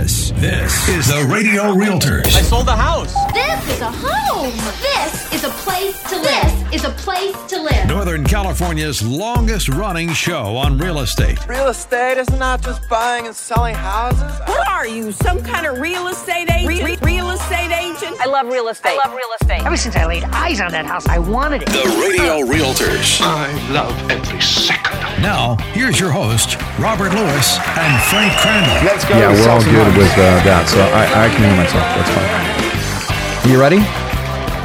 This, this is the Radio Realtors. I sold the house. This is a home. This is a place to live. This is a place to live. Northern California's longest running show on real estate. Real estate is not just buying and selling houses. What are you, some kind of real estate agent? Re- real estate agent? I love real estate. I love real estate. Ever since I laid eyes on that house, I wanted it. The Radio Realtors. I love every second. Now, here's your host, Robert Lewis and Frank Crandall. Let's go. Yeah, we're all good with uh, that, so I, I can hear myself. That's fine. You ready?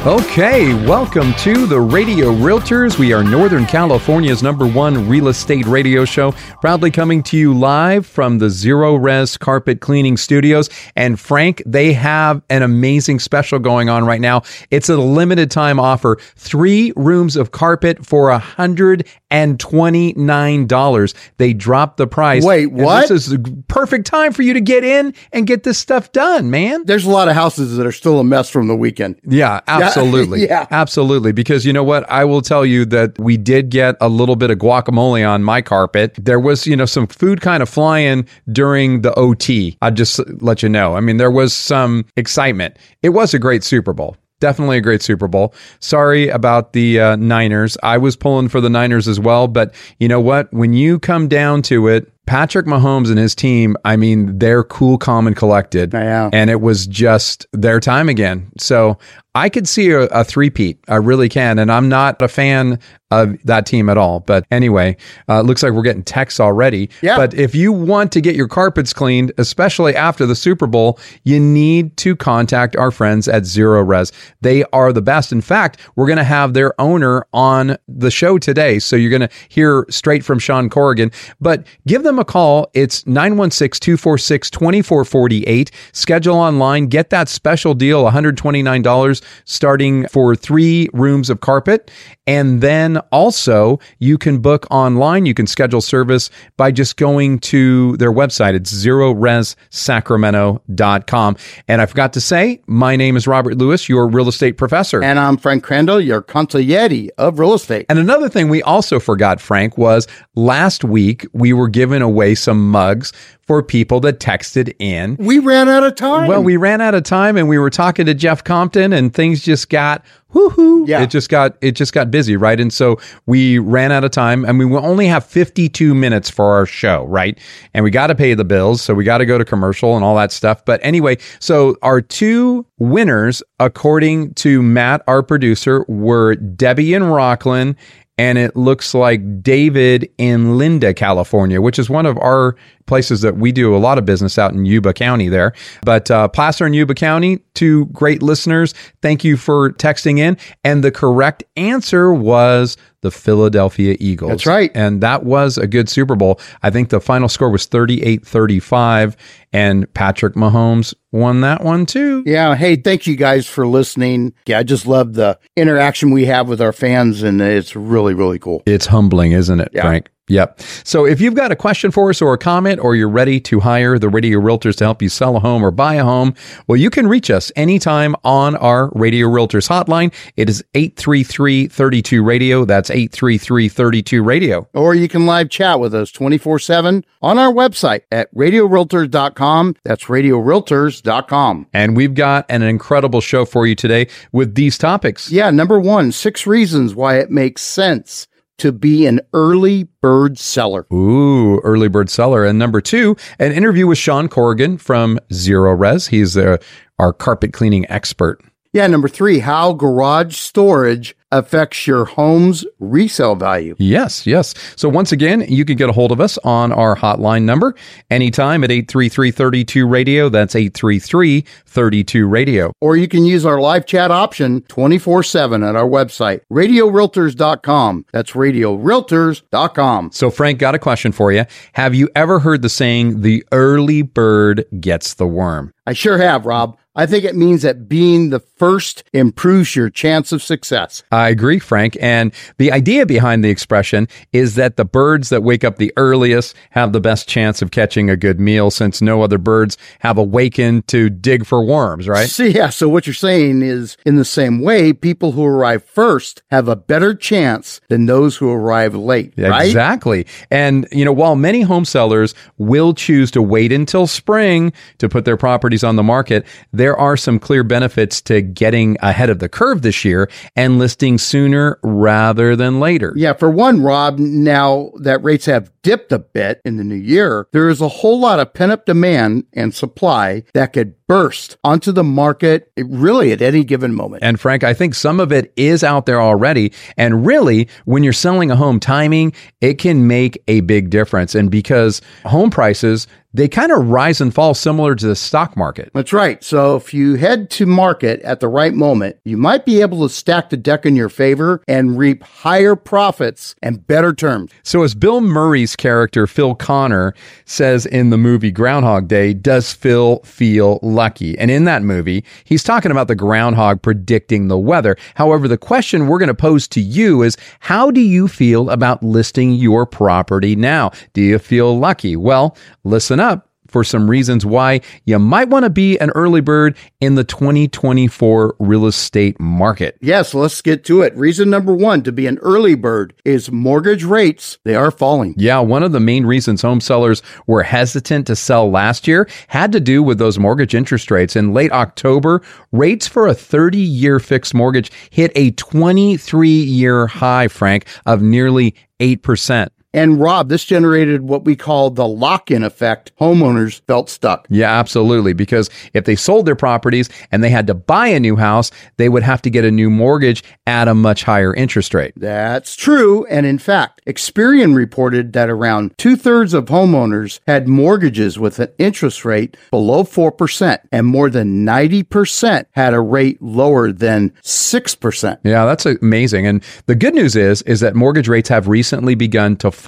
Okay, welcome to the Radio Realtors. We are Northern California's number one real estate radio show, proudly coming to you live from the Zerorez Carpet Cleaning Studios. And Frank, they have an amazing special going on right now. It's a limited time offer three rooms of carpet for $129. They dropped the price. Wait, what? This is the perfect time for you to get in and get this stuff done, man. There's a lot of houses that are still a mess from the weekend. Yeah, absolutely. Yeah. Absolutely. Yeah. Absolutely. Because you know what? I will tell you that we did get a little bit of guacamole on my carpet. There was, you know, some food kind of flying during the OT. I'll just let you know. I mean, there was some excitement. It was a great Super Bowl. Definitely a great Super Bowl. Sorry about the uh, Niners. I was pulling for the Niners as well. But you know what? When you come down to it, Patrick Mahomes and his team, I mean, they're cool, calm, and collected. Yeah. And it was just their time again. So I could see a, a three-peat. I really can. And I'm not a fan of that team at all. But anyway, uh, looks like we're getting texts already. Yeah. But if you want to get your carpets cleaned, especially after the Super Bowl, you need to contact our friends at Zerorez. They are the best. In fact, we're going to have their owner on the show today. So you're going to hear straight from Sean Corrigan. But give them a call. It's 916 246 2448. Schedule online. Get that special deal $129 starting for three rooms of carpet. And then also, you can book online. You can schedule service by just going to their website. It's zerorezsacramento.com. And I forgot to say, my name is Robert Lewis, your real estate professor. And I'm Frank Crandall, your consigliere of real estate. And another thing we also forgot, Frank, was last week we were giving away some mugs for people that texted in. We ran out of time. Well, we ran out of time and we were talking to Jeff Compton and things just got woohoo. Yeah. It just got it just got busy, right? And so we ran out of time and we only have 52 minutes for our show, right? And we got to pay the bills, so we got to go to commercial and all that stuff. But anyway, so our two winners according to Matt, our producer, were Debbie and Rocklin and it looks like David in Linda, California, which is one of our places that we do a lot of business out in Yuba County there. But uh, Placer and Yuba County, two great listeners. Thank you for texting in. And the correct answer was the Philadelphia Eagles. That's right. And that was a good Super Bowl. I think the final score was 38 35, and Patrick Mahomes won that one too. Yeah. Hey, thank you guys for listening. Yeah, I just love the interaction we have with our fans, and it's really, really cool. It's humbling, isn't it, Yeah. Frank? Yep. So if you've got a question for us or a comment, or you're ready to hire the Radio Realtors to help you sell a home or buy a home, well, you can reach us anytime on our Radio Realtors hotline. It is 833 32 Radio. That's 833 32 Radio. Or you can live chat with us 24 7 on our website at radiorealtors.com. That's radiorealtors.com. And we've got an incredible show for you today with these topics. Yeah, number one, six reasons why it makes sense to be an early bird seller. Ooh, early bird seller. And number two, an interview with Sean Corrigan from Zerorez. He's uh, our carpet cleaning expert. Yeah, number three, how garage storage affects your home's resale value. Yes, yes. So once again, you can get a hold of us on our hotline number anytime at 833-32 radio. That's 833-32 radio. Or you can use our live chat option 24 7 at our website, radiorealtors.com. That's radiorealtors.com. So Frank got a question for you. Have you ever heard the saying the early bird gets the worm? I sure have, Rob. I think it means that being the first improves your chance of success. I agree, Frank. And the idea behind the expression is that the birds that wake up the earliest have the best chance of catching a good meal since no other birds have awakened to dig for worms, right? See, yeah. So what you're saying is in the same way, people who arrive first have a better chance than those who arrive late, right? Exactly. And, you know, while many home sellers will choose to wait until spring to put their properties on the market, there are some clear benefits to getting ahead of the curve this year and listing sooner rather than later. Yeah, for one, Rob, now that rates have dipped a bit in the new year, there is a whole lot of pent up demand and supply that could burst onto the market really at any given moment. And Frank, I think some of it is out there already. And really, when you're selling a home, timing, it can make a big difference. And because home prices, they kind of rise and fall similar to the stock market. That's right. So if you head to market at the right moment, you might be able to stack the deck in your favor and reap higher profits and better terms. So as Bill Murray's character Phil Connor says in the movie Groundhog Day, does Phil feel lucky? And in that movie, he's talking about the groundhog predicting the weather. However, the question we're going to pose to you is how do you feel about listing your property now? Do you feel lucky? Well, listen up for some reasons why you might want to be an early bird in the 2024 real estate market. Yes, let's get to it. Reason number one to be an early bird is mortgage rates. They are falling. Yeah, one of the main reasons home sellers were hesitant to sell last year had to do with those mortgage interest rates. In late October, rates for a 30 year fixed mortgage hit a 23 year high, Frank, of nearly 8%. And Rob, this generated what we call the lock in effect. Homeowners felt stuck. Yeah, absolutely. Because if they sold their properties and they had to buy a new house, they would have to get a new mortgage at a much higher interest rate. That's true. And in fact, Experian reported that around two thirds of homeowners had mortgages with an interest rate below 4%, and more than 90% had a rate lower than 6%. Yeah, that's amazing. And the good news is is that mortgage rates have recently begun to fall.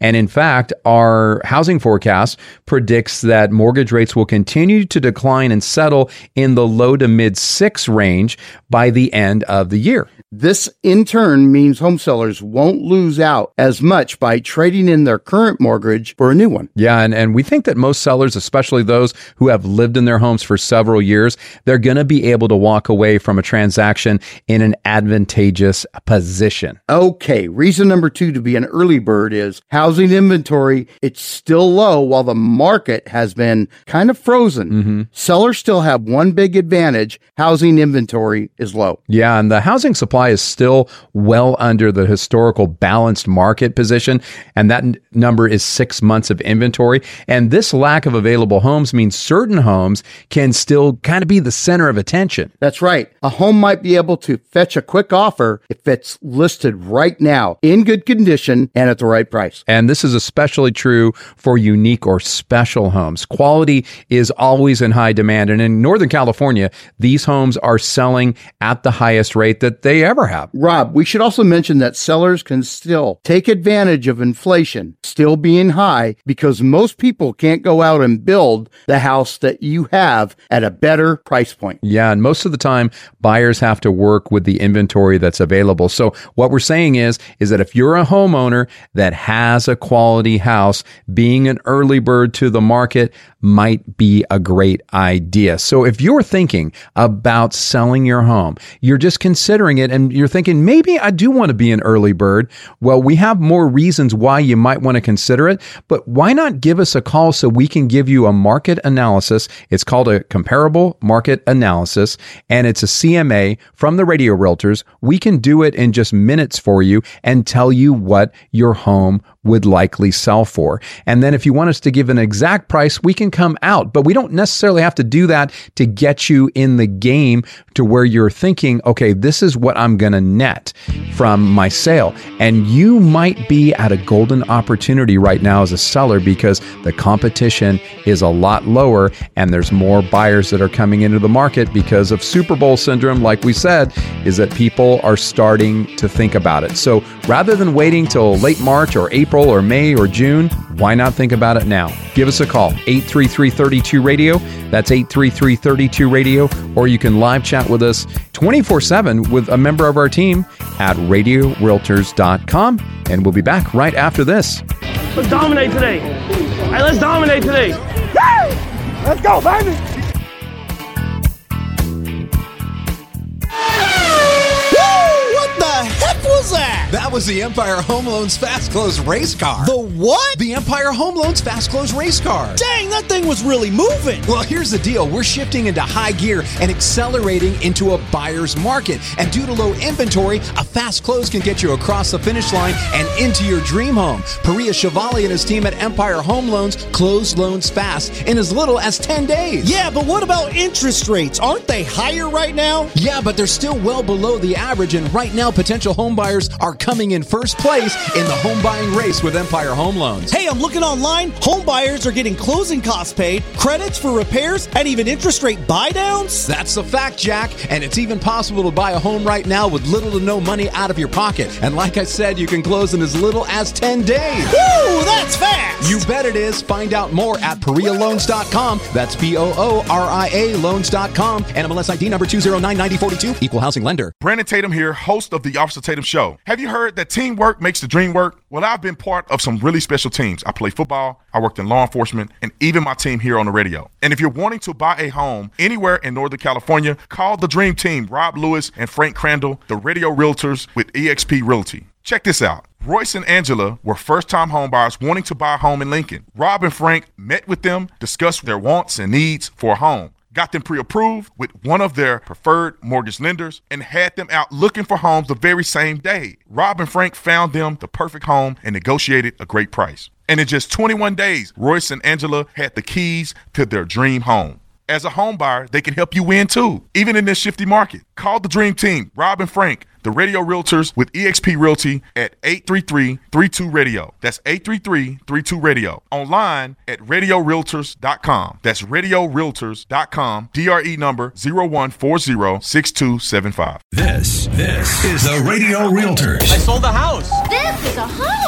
And in fact, our housing forecast predicts that mortgage rates will continue to decline and settle in the low to mid 6 range by the end of the year. This in turn means home sellers won't lose out as much by trading in their current mortgage for a new one. Yeah, and, and we think that most sellers, especially those who have lived in their homes for several years, they're going to be able to walk away from a transaction in an advantageous position. Okay, reason number two to be an early bird is housing inventory. It's still low while the market has been kind of frozen. Mm-hmm. Sellers still have one big advantage housing inventory is low. Yeah, and the housing supply is still well under the historical balanced market position, and that n- number is six months of inventory. And this lack of available homes means certain homes can still kind of be the center of attention. That's right. A home might be able to fetch a quick offer if it's listed right now in good condition and at the right price. And this is especially true for unique or special homes. Quality is always in high demand. And in Northern California, these homes are selling at the highest rate that they ever have. Rob, we should also mention that sellers can still take advantage of inflation still being high because most people can't go out and build the house that you have at a better price point. Yeah, and most of the time buyers have to work with the inventory that's available. So what we're saying is is that if you're a homeowner that has a quality house, being an early bird to the market might be a great idea. So if you're thinking about selling your home, you're just considering it and you're thinking maybe I do want to be an early bird. Well, we have more reasons why you might want to consider it, but why not give us a call so we can give you a market analysis? It's called a comparable market analysis and it's a CMA from the radio realtors. We can do it in just minutes for you and tell you what your home would likely sell for. And then if you want us to give an exact price, we can come out, but we don't necessarily have to do that to get you in the game to where you're thinking, okay, this is what I'm going to net from my sale. And you might be at a golden opportunity right now as a seller because the competition is a lot lower and there's more buyers that are coming into the market because of Super Bowl syndrome, like we said, is that people are starting to think about it. So rather than waiting till late March or April April or May or June, why not think about it now? Give us a call, 833 32 Radio. That's 833 32 Radio. Or you can live chat with us 24 7 with a member of our team at radiorealtors.com. And we'll be back right after this. Let's dominate today. Hey, let's dominate today. Let's go, baby. That? Was the Empire Home Loans Fast Close race car. The what? The Empire Home Loans Fast Close race car. Dang, that thing was really moving. Well, here's the deal. We're shifting into high gear and accelerating into a buyer's market. And due to low inventory, a fast close can get you across the finish line and into your dream home. Pooria Chevalier and his team at Empire Home Loans close loans fast in as little as 10 days. Yeah, but what about interest rates? Aren't they higher right now? Yeah, but they're still well below the average. And right now, potential home buyers are coming in first place in the home buying race with Empire Home Loans. Hey, I'm looking online. Home buyers are getting closing costs paid, credits for repairs, and even interest rate buy downs. That's a fact, Jack. And it's even possible to buy a home right now with little to no money out of your pocket. And like I said, you can close in as little as 10 days. Woo, that's fast. You bet it is. Find out more at PooriaLoans.com. That's P O O R I A Loans.com. NMLS ID number 2099042. Equal housing lender. Brandon Tatum here, host of the Officer Tatum Show. Have you heard that teamwork makes the dream work? Well, I've been part of some really special teams. I play football, I worked in law enforcement, and even my team here on the radio. And if you're wanting to buy a home anywhere in Northern California, call the Dream Team, Rob Lewis and Frank Crandall, the radio realtors with eXp Realty. Check this out. Royce and Angela were first time homebuyers wanting to buy a home in Lincoln. Rob and Frank met with them, discussed their wants and needs for a home got them pre-approved with one of their preferred mortgage lenders and had them out looking for homes the very same day. Rob and Frank found them the perfect home and negotiated a great price. And in just 21 days, Royce and Angela had the keys to their dream home. As a home buyer, they can help you win too, even in this shifty market. Call the Dream Team, Rob and Frank, the radio realtors with eXp Realty at 833-32-RADIO. That's 833-32-RADIO. Online at radiorealtors.com. That's radiorealtors.com. DRE number 01406275. This, this is the Radio Realtors. I sold the house. This is a home.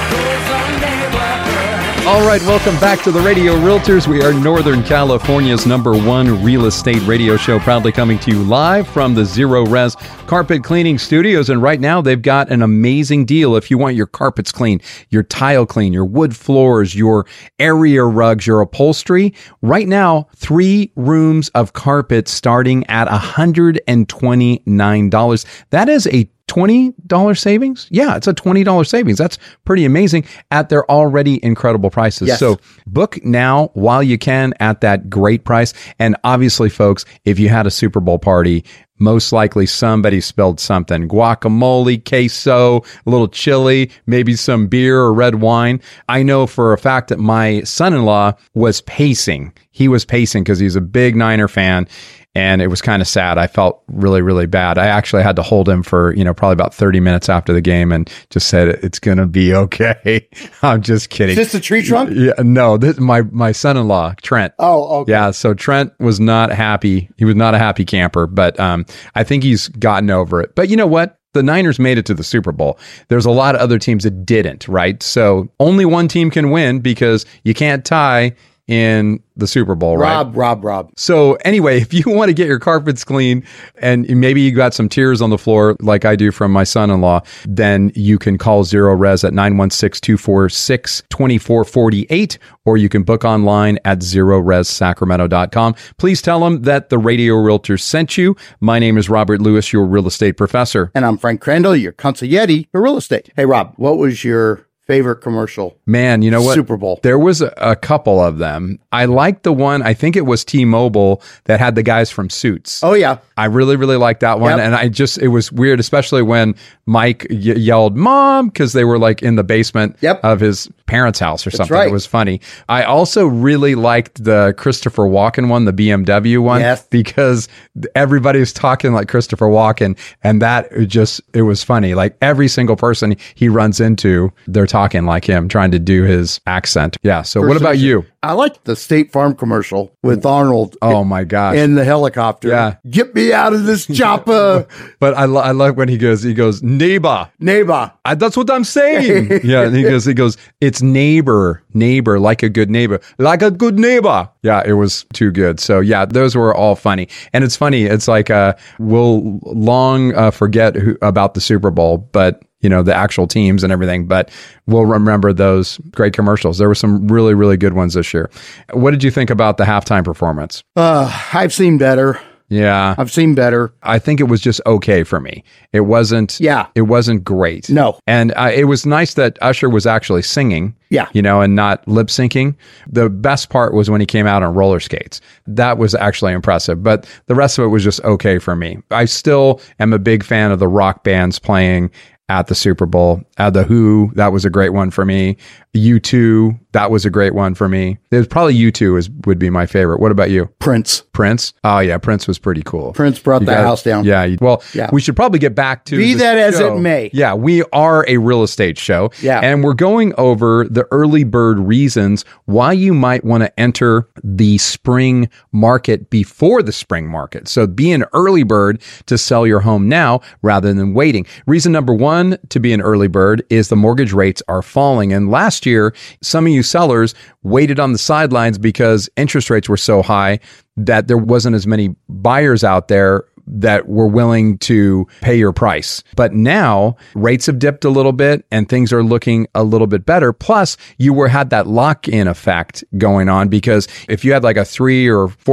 All right, welcome back to the Radio Realtors. We are Northern California's number one real estate radio show, proudly coming to you live from the Zerorez Carpet Cleaning Studios. And right now, they've got an amazing deal. If you want your carpets clean, your tile clean, your wood floors, your area rugs, your upholstery, right now, three rooms of carpet starting at $129. That is a $20 savings? Yeah, it's a $20 savings. That's pretty amazing at their already incredible prices. Yes. So book now while you can at that great price. And obviously, folks, if you had a Super Bowl party, most likely somebody spilled something guacamole, queso, a little chili, maybe some beer or red wine. I know for a fact that my son in law was pacing. He was pacing because he's a big Niner fan and it was kind of sad. I felt really, really bad. I actually had to hold him for, you know, probably about 30 minutes after the game and just said, it's going to be okay. I'm just kidding. Is this the tree trunk? Yeah, no, this my my son-in-law, Trent. Oh, okay. Yeah, so Trent was not happy. He was not a happy camper, but um I think he's gotten over it. But you know what? The Niners made it to the Super Bowl. There's a lot of other teams that didn't, right? So only one team can win because you can't tie in the Super Bowl, right? Rob, Rob, Rob. So anyway, if you want to get your carpets clean and maybe you got some tears on the floor like I do from my son-in-law, then you can call Zerorez at 916-246-2448 or you can book online at zerorezsacramento.com. Please tell them that the Radio Realtor sent you. My name is Robert Lewis, your real estate professor. And I'm Frank Crandall, your consigliere for real estate. Hey, Rob, what was your favorite commercial. Man, you know what? Super Bowl. There was a, a couple of them. I liked the one, I think it was T Mobile that had the guys from Suits. Oh, yeah. I really, really liked that one. Yep. And I just, it was weird, especially when Mike y- yelled, Mom, because they were like in the basement Yep. of his parents' house or something. right. It was funny. I also really liked the Christopher Walken one, the BMW one, Yes. because everybody was talking like Christopher Walken. And that just, it was funny. Like every single person he runs into, they're talking like him, trying to do his accent. Yeah. So what about you? I like the State Farm commercial with Arnold Oh my gosh. in the helicopter. Yeah. Get me out of this chopper, But I, lo- I love when he goes, he goes, neighbor. neighbor. I, that's what I'm saying. yeah. And he goes, he goes, it's neighbor, neighbor, like a good neighbor, like a good neighbor. Yeah. It was too good. So yeah, those were all funny. And it's funny. It's like, uh, we'll long uh, forget who, about the Super Bowl, but you know, the actual teams and everything, but we'll remember those great commercials. There were some really, really good ones this year. What did you think about the halftime performance? Uh, I've seen better. Yeah. I've seen better. I think it was just okay for me. It wasn't. Yeah. It wasn't great. No. And uh, it was nice that Usher was actually singing. Yeah. You know, and not lip syncing. The best part was when he came out on roller skates. That was actually impressive. But the rest of it was just okay for me. I still am a big fan of the rock bands playing at the Super Bowl. At the Who, that was a great one for me. U2, that was a great one for me. It was probably U2 is would be my favorite. What about you? Prince. Prince? Oh yeah, Prince was pretty cool. Prince brought You the got- house down. Yeah. you- Well, Yeah. we should probably get back to Be that as show. it may. Yeah, we are a real estate show. Yeah. And we're going over the early bird reasons why you might want to enter the spring market before the spring market. So be an early bird to sell your home now rather than waiting. Reason number one to be an early bird is the mortgage rates are falling. And last year, some of you sellers waited on the sidelines because interest rates were so high that there wasn't as many buyers out there that were willing to pay your price. But now rates have dipped a little bit and things are looking a little bit better. Plus, you were had that lock in effect going on because if you had like a three or 4%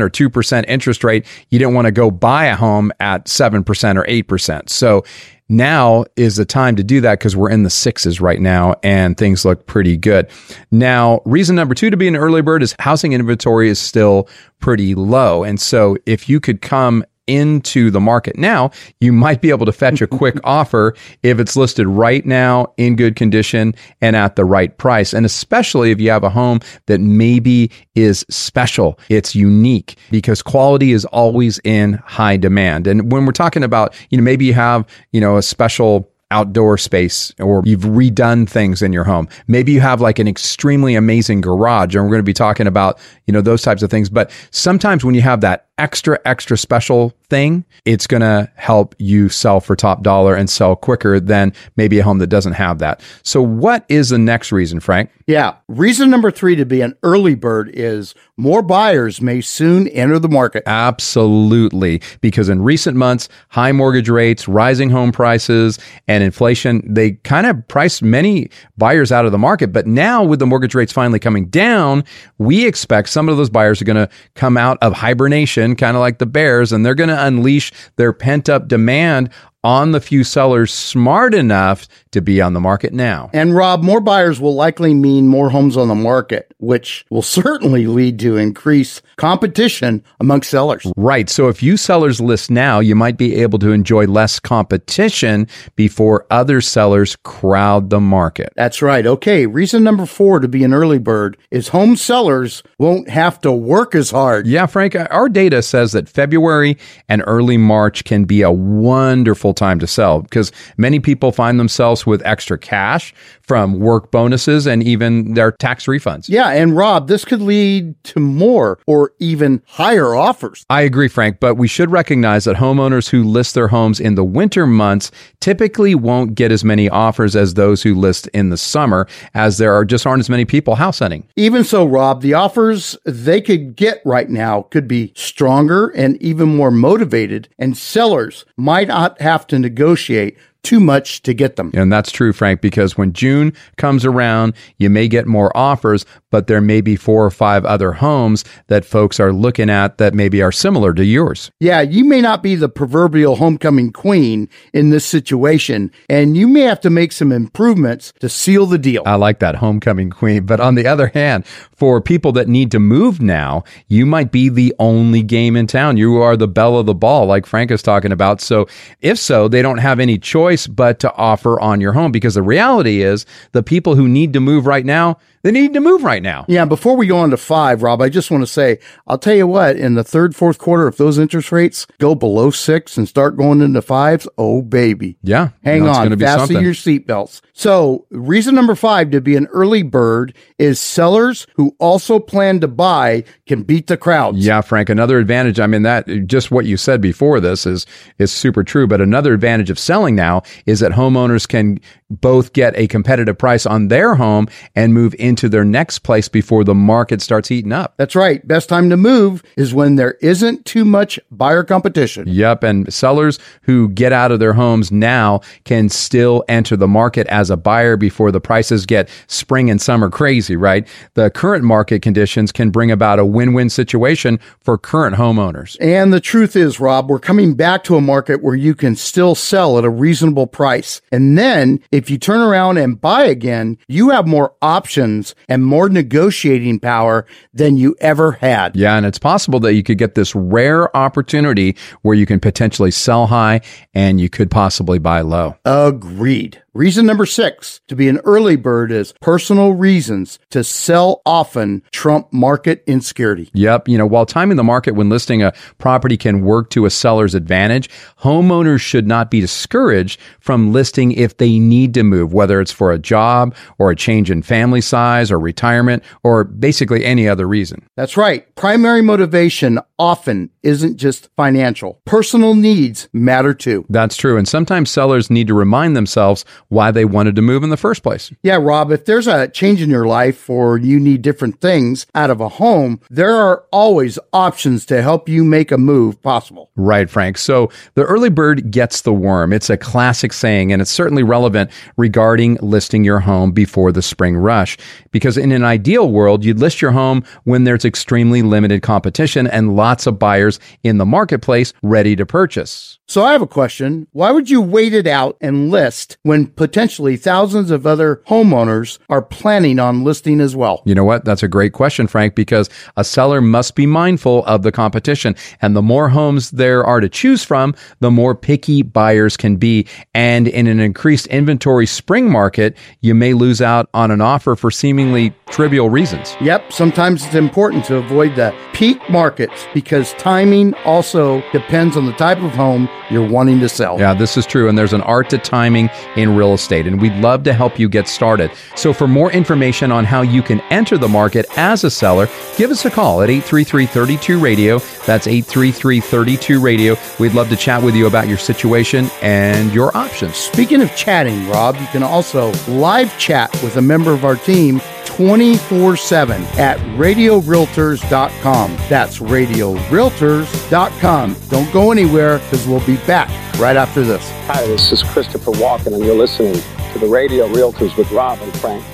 or 2% interest rate, you didn't want to go buy a home at 7% or 8%. So now is the time to do that because we're in the sixes right now and things look pretty good. Now, reason number two to be an early bird is housing inventory is still pretty low. And so if you could come into the market now, you might be able to fetch a quick offer if it's listed right now in good condition and at the right price. And especially if you have a home that maybe is special, it's unique because quality is always in high demand. And when we're talking about, you know, maybe you have, you know, a special outdoor space or you've redone things in your home. Maybe you have like an extremely amazing garage and we're going to be talking about, you know, those types of things. But sometimes when you have that extra, extra special thing, it's going to help you sell for top dollar and sell quicker than maybe a home that doesn't have that. So what is the next reason, Frank? Yeah. Reason number three to be an early bird is more buyers may soon enter the market. Absolutely. Because in recent months, high mortgage rates, rising home prices, and inflation, they kind of priced many buyers out of the market. But now, with the mortgage rates finally coming down, we expect some of those buyers are going to come out of hibernation, kind of like the bears, and they're going to unleash their pent up demand on the few sellers smart enough to be on the market now. And Rob, more buyers will likely mean more homes on the market, which will certainly lead to increased competition amongst sellers. Right. So if you sellers list now, you might be able to enjoy less competition before other sellers crowd the market. That's right. Okay. Reason number four to be an early bird is home sellers won't have to work as hard. Yeah, Frank, our data says that February and early March can be a wonderful time to sell because many people find themselves with extra cash from work bonuses and even their tax refunds. Yeah. And Rob, this could lead to more or even higher offers. I agree, Frank, but we should recognize that homeowners who list their homes in the winter months typically won't get as many offers as those who list in the summer, as there are just aren't as many people house hunting. Even so, Rob, the offers they could get right now could be stronger and even more motivated, and sellers might not have to negotiate too much to get them. And that's true, Frank, because when June comes around, you may get more offers, but there may be four or five other homes that folks are looking at that maybe are similar to yours. Yeah, you may not be the proverbial homecoming queen in this situation, and you may have to make some improvements to seal the deal. I like that homecoming queen. But on the other hand, for people that need to move now, you might be the only game in town. You are the belle of the ball, like Frank is talking about. So if so, they don't have any choice but to offer on your home because the reality is the people who need to move right now, they need to move right now. Yeah, before we go on to five, Rob, I just want to say, I'll tell you what, in the third, fourth quarter, if those interest rates go below six and start going into fives, oh, baby. Yeah. Hang you know, on, fasten your seatbelts. So, reason number five to be an early bird is sellers who also plan to buy can beat the crowds. Yeah, Frank. Another advantage. I mean, that just what you said before this is is super true. But another advantage of selling now is that homeowners can both get a competitive price on their home and move into their next place before the market starts heating up. That's right. Best time to move is when there isn't too much buyer competition. Yep. And sellers who get out of their homes now can still enter the market as a buyer before the prices get spring and summer crazy, right? The current market conditions can bring about a win win situation for current homeowners. And the truth is, Rob, we're coming back to a market where you can still sell at a reasonable price. And then if you turn around and buy again, you have more options and more negotiating power than you ever had. Yeah, and it's possible that you could get this rare opportunity where you can potentially sell high and you could possibly buy low. Agreed. Reason number six to be an early bird is personal reasons to sell often trump market insecurity. Yep. You know, while timing the market when listing a property can work to a seller's advantage, homeowners should not be discouraged from listing if they need to move, whether it's for a job or a change in family size or retirement or basically any other reason. That's right. Primary motivation often isn't just financial. Personal needs matter too. That's true. And sometimes sellers need to remind themselves why they wanted to move in the first place. Yeah, Rob, if there's a change in your life or you need different things out of a home, there are always options to help you make a move possible. Right, Frank. So the early bird gets the worm. It's a classic saying, and it's certainly relevant regarding listing your home before the spring rush. Because in an ideal world, you'd list your home when there's extremely limited competition and lots of buyers in the marketplace ready to purchase. So I have a question. Why would you wait it out and list when potentially thousands of other homeowners are planning on listing as well? You know what? That's a great question, Frank, because a seller must be mindful of the competition. And the more homes there are to choose from, the more picky buyers can be. And in an increased inventory spring market, you may lose out on an offer for seemingly trivial reasons. Yep. Sometimes it's important to avoid the peak markets because timing also depends on the type of home you're wanting to sell. Yeah, this is true. And there's an art to timing in real estate, and we'd love to help you get started. So, for more information on how you can enter the market as a seller, give us a call at 833 32 Radio. That's 833 32 Radio. We'd love to chat with you about your situation and your options. Speaking of chatting, Rob, you can also live chat with a member of our team 24 7 at radiorealtors.com. That's radiorealtors.com. Don't go anywhere because we'll be back right after this. Hi, this is Christopher Walken, and you're listening to the Radio Realtors with Rob and Frank.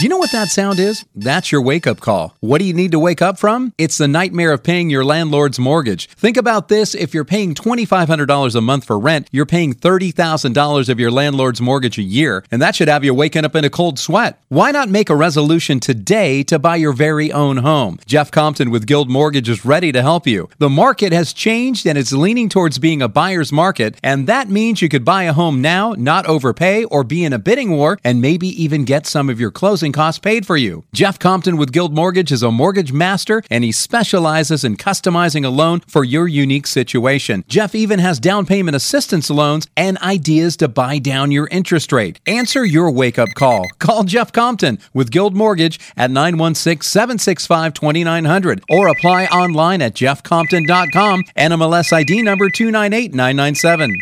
Do you know what that sound is? That's your wake up call. What do you need to wake up from? It's the nightmare of paying your landlord's mortgage. Think about this if you're paying $2,500 a month for rent, you're paying $30,000 of your landlord's mortgage a year, and that should have you waking up in a cold sweat. Why not make a resolution today to buy your very own home? Jeff Compton with Guild Mortgage is ready to help you. The market has changed and it's leaning towards being a buyer's market, and that means you could buy a home now, not overpay, or be in a bidding war, and maybe even get some of your closing costs paid for you. Jeff Compton with Guild Mortgage is a mortgage master and he specializes in customizing a loan for your unique situation. Jeff even has down payment assistance loans and ideas to buy down your interest rate. Answer your wake up call. Call Jeff Compton with Guild Mortgage at 916 765 2900 or apply online at jeffcompton.com. NMLS ID number 298997.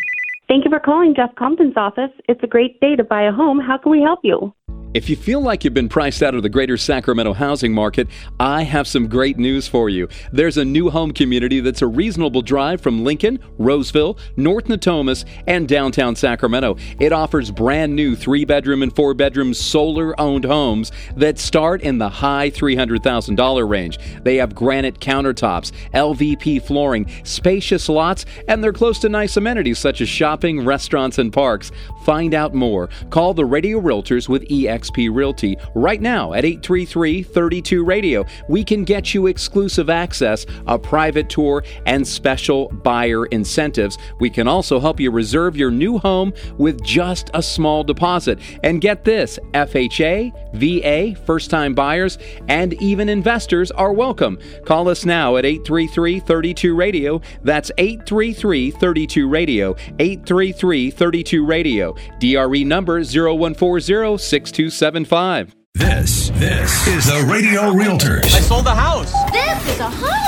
Thank you for calling Jeff Compton's office. It's a great day to buy a home. How can we help you? If you feel like you've been priced out of the greater Sacramento housing market, I have some great news for you. There's a new home community that's a reasonable drive from Lincoln, Roseville, North Natomas, and downtown Sacramento. It offers brand new three bedroom and four bedroom solar owned homes that start in the high $300,000 range. They have granite countertops, LVP flooring, spacious lots, and they're close to nice amenities such as shopping, restaurants, and parks. Find out more. Call the Radio Realtors with EXP Realty right now at 833 32 Radio. We can get you exclusive access, a private tour, and special buyer incentives. We can also help you reserve your new home with just a small deposit. And get this FHA, VA, first time buyers, and even investors are welcome. Call us now at 833 32 Radio. That's 833 32 Radio. 833 32 Radio. DRE number 0140 6275. This, this is the Radio Realtors. I sold the house. This is a home.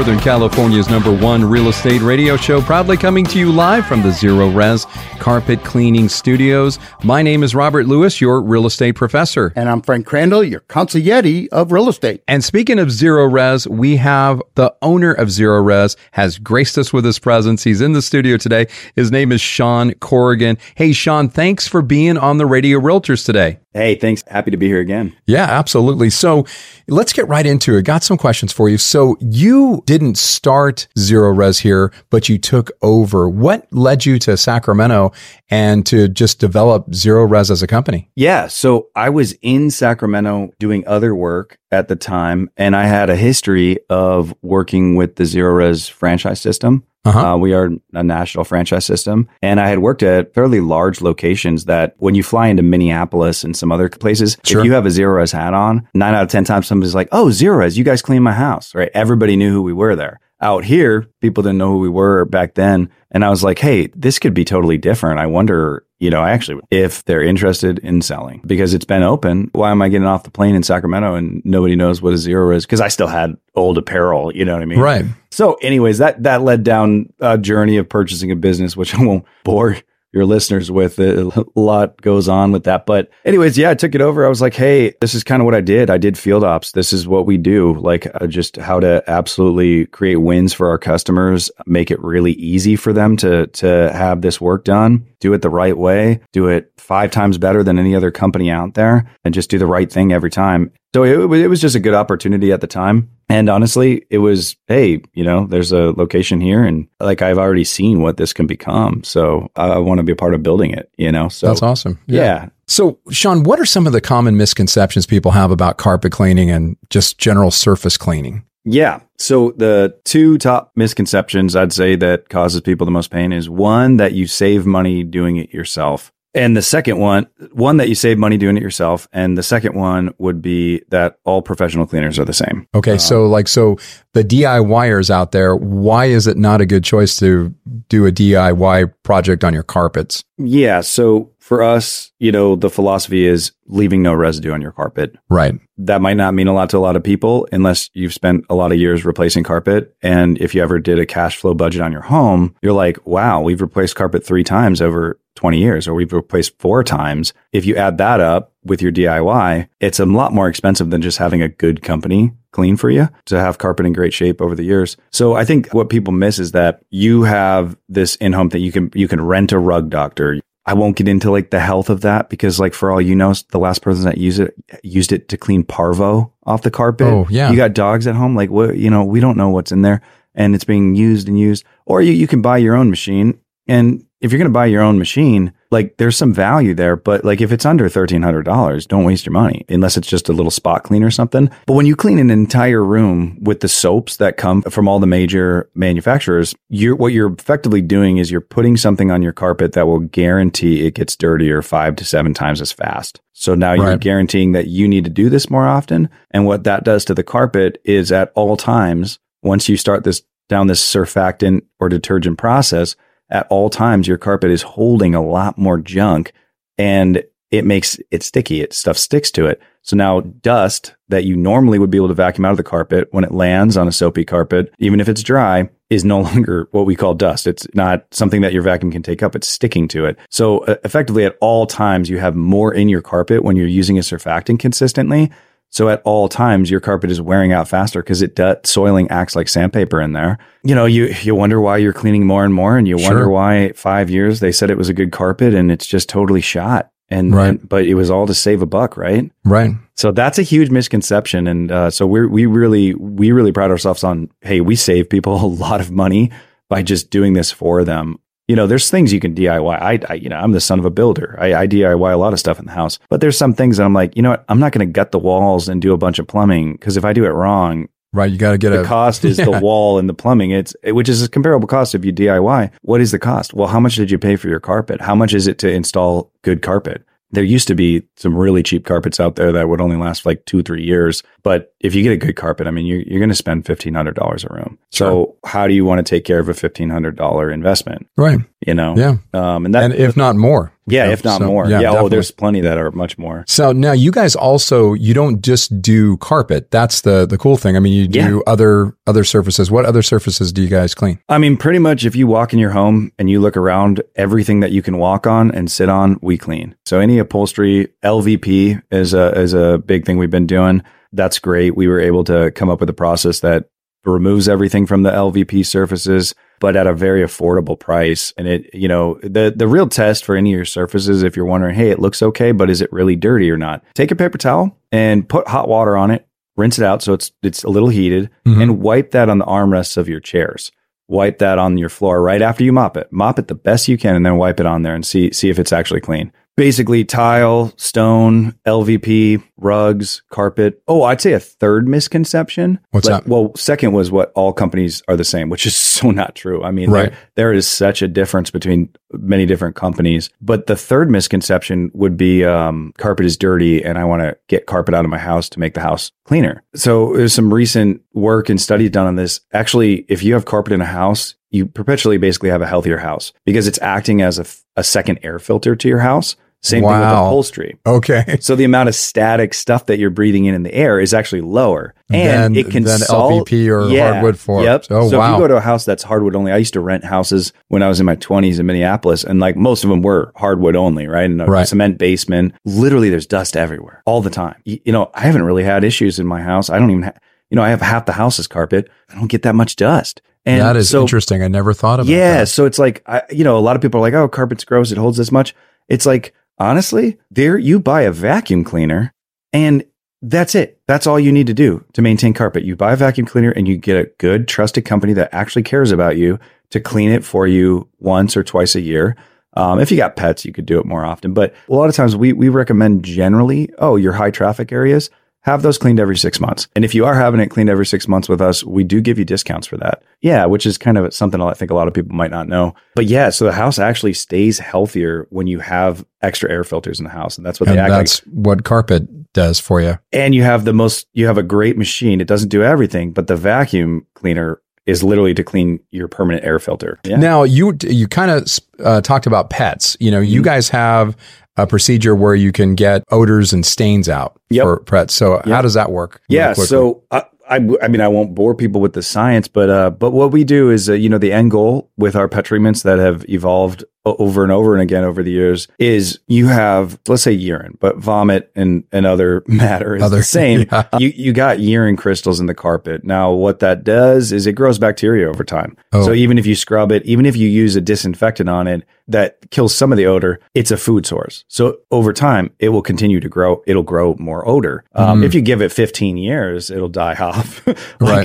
Northern California's number one real estate radio show, proudly coming to you live from the Zerorez Carpet Cleaning Studios. My name is Robert Lewis, your real estate professor. And I'm Frank Crandall, your consigliere of real estate. And speaking of Zerorez, we have the owner of Zerorez has graced us with his presence. He's in the studio today. His name is Sean Corrigan. Hey, Sean, thanks for being on the Radio Realtors today. Hey, thanks. Happy to be here again. Yeah, absolutely. So let's get right into it. Got some questions for you. So you didn't start Zerorez here, but you took over. What led you to Sacramento and to just develop Zerorez as a company? Yeah. So I was in Sacramento doing other work at the time, and I had a history of working with the Zerorez franchise system. Uh-huh. Uh, we are a national franchise system. And I had worked at fairly large locations that when you fly into Minneapolis and some other places, Sure. if you have a Zerorez hat on, nine out of 10 times somebody's like, oh, Zerorez, you guys clean my house, right? Everybody knew who we were there. Out here, people didn't know who we were back then. And I was like, hey, this could be totally different. I wonder, you know, I actually, if they're interested in selling because it's been open. Why am I getting off the plane in Sacramento and nobody knows what a zero is? Because I still had old apparel, you know what I mean? Right. So, anyways, that that led down a journey of purchasing a business, which I won't bore your listeners with. it. A lot goes on with that, but anyways, yeah, I took it over. I was like, hey, this is kind of what I did. I did field ops. This is what we do. Like, uh, just how to absolutely create wins for our customers, make it really easy for them to to have this work done. Do it the right way. Do it five times better than any other company out there, and just do the right thing every time. So it, was- it was just a good opportunity at the time. And honestly, it was, hey, you know, there's a location here and like I've already seen what this can become. So I, I want to be a part of building it, you know? So That's awesome. Yeah. So, Sean, what are some of the common misconceptions people have about carpet cleaning and just general surface cleaning? Yeah. So the two top misconceptions I'd say that causes people the most pain is one that you save money doing it yourself. And the second one, one that you save money doing it yourself. And the second one would be that all professional cleaners are the same. Okay, so um, like so the DIYers out there, why is it not a good choice to do a DIY project on your carpets? Yeah. So for us, you know, the philosophy is leaving no residue on your carpet. Right. That might not mean a lot to a lot of people unless you've spent a lot of years replacing carpet. And if you ever did a cash flow budget on your home, you're like, wow, we've replaced carpet three times over 20 years, or we've replaced four times. If you add that up with your DIY, it's a lot more expensive than just having a good company clean for you to have carpet in great shape over the years. So I think what people miss is that you have this in-home that You can, you can rent a rug doctor. I won't get into like the health of that because like for all you know, the last person that used it used it to clean parvo off the carpet. Oh, yeah. You got dogs at home. Like what, you know, we don't know what's in there and it's being used and used. Or you, you can buy your own machine. And if you're going to buy your own machine, like there's some value there, but like if it's under $1,300, don't waste your money unless it's just a little spot clean or something. But when you clean an entire room with the soaps that come from all the major manufacturers, you're, what you're effectively doing is you're putting something on your carpet that will guarantee it gets dirtier five to seven times as fast. So now you're Right. guaranteeing that you need to do this more often. And what that does to the carpet is at all times, once you start this down this surfactant or detergent process, at all times your carpet is holding a lot more junk and it makes it sticky. It stuff sticks to it. So now dust that you normally would be able to vacuum out of the carpet when it lands on a soapy carpet, even if it's dry, is no longer what we call dust. It's not something that your vacuum can take up. It's sticking to it. So effectively at all times you have more in your carpet when you're using a surfactant consistently. So at all times, your carpet is wearing out faster because it does, soiling acts like sandpaper in there. You know, you you wonder why you're cleaning more and more, and you wonder why five years they said it was a good carpet and it's just totally shot. And Right. and- but it was all to save a buck, right? Right. So that's a huge misconception, and uh, so we we really we really pride ourselves on hey, we save people a lot of money by just doing this for them. You know, there's things you can DIY. I, I you know, I'm the son of a builder. I, I DIY a lot of stuff in the house, but there's some things that I'm like, you know what, I'm not going to gut the walls and do a bunch of plumbing because if I do it wrong, Right. You got to get the a cost is Yeah. the wall and the plumbing. It's which is a comparable cost if you DIY. What is the cost? Well, how much did you pay for your carpet? How much is it to install good carpet? There used to be some really cheap carpets out there that would only last like two, three years. But if you get a good carpet, I mean, you're, you're going to spend fifteen hundred dollars a room. So how do you want to take care of a fifteen hundred dollar investment? Right. You know, Yeah. um, and that, and if not more. Yeah, if not so- more, yeah. oh, definitely. there's plenty that are much more. So now you guys also you don't just do carpet. That's the the cool thing. I mean, you do other other surfaces. What other surfaces do you guys clean? I mean, pretty much if you walk in your home and you look around, everything that you can walk on and sit on, we clean. So any upholstery, LVP is a is a big thing we've been doing. That's great. We were able to come up with a process that removes everything from the LVP surfaces, but at a very affordable price. And it, you know, the the real test for any of your surfaces, if you're wondering, hey, it looks okay, but is it really dirty or not? Take a paper towel and put hot water on it, rinse it out so it's it's a little heated, Mhm. and wipe that on the armrests of your chairs. Wipe that on your floor right after you mop it. Mop it the best you can, and then wipe it on there and see see if it's actually clean. Basically, tile, stone, LVP, rugs, carpet. Oh, I'd say a third misconception. What's Like, that? Well, second was what all companies are the same, which is so not true. I mean, Right. there, there is such a difference between many different companies. But the third misconception would be um, carpet is dirty and I want to get carpet out of my house to make the house cleaner. So there's some recent work and studies done on this. Actually, if you have carpet in a house, you perpetually basically have a healthier house because it's acting as a, a second air filter to your house. Same thing with upholstery. Okay. So the amount of static stuff that you're breathing in in the air is actually lower, and Than- it can than sol- LVP or hardwood for- Yep. Oh, so if you go to a house that's hardwood only, I used to rent houses when I was in my 20s in Minneapolis, and like most of them were hardwood only, right? And a Right. cement basement. Literally, there's dust everywhere all the time. You, you know, I haven't really had issues in my house. I don't even, ha- you know, I have half the house is carpet. I don't get that much dust. And that is so, interesting. I never thought about yeah, that. so it's like I, you know, a lot of people are like, "Oh, carpet's gross; it holds this much." It's like honestly, there you buy a vacuum cleaner, and that's it. That's all you need to do to maintain carpet. You buy a vacuum cleaner, and you get a good, trusted company that actually cares about you to clean it for you once or twice a year. Um, if you got pets, you could do it more often. But a lot of times, we we recommend generally, oh, your high traffic areas. Have those cleaned every six months. And if you are having it cleaned every six months with us, we do give you discounts for that. Yeah, which is kind of something I think a lot of people might not know. But yeah, so the house actually stays healthier when you have extra air filters in the house. And that's what and they act that's like. what carpet does for you. And you have the most, you have a great machine. It doesn't do everything, but the vacuum cleaner is literally to clean your permanent air filter. Yeah. Now you you kind of uh, talked about pets. You know, Mm-hmm. you guys have a procedure where you can get odors and stains out Yep. for pets. So how does that work? really Yeah. quickly? So I, I, I mean, I won't bore people with the science, but uh, but what we do is, uh, you know, the end goal with our pet treatments that have evolved over and over and again over the years is you have, let's say, urine, but vomit and and other matter is Other- the same. yeah. You you got urine crystals in the carpet. Now, what that does is it grows bacteria over time. Oh. So even if you scrub it, even if you use a disinfectant on it that kills some of the odor, it's a food source. So over time, it will continue to grow. It'll grow more odor. Um, Mhm. If you give it 15 years, it'll die off. like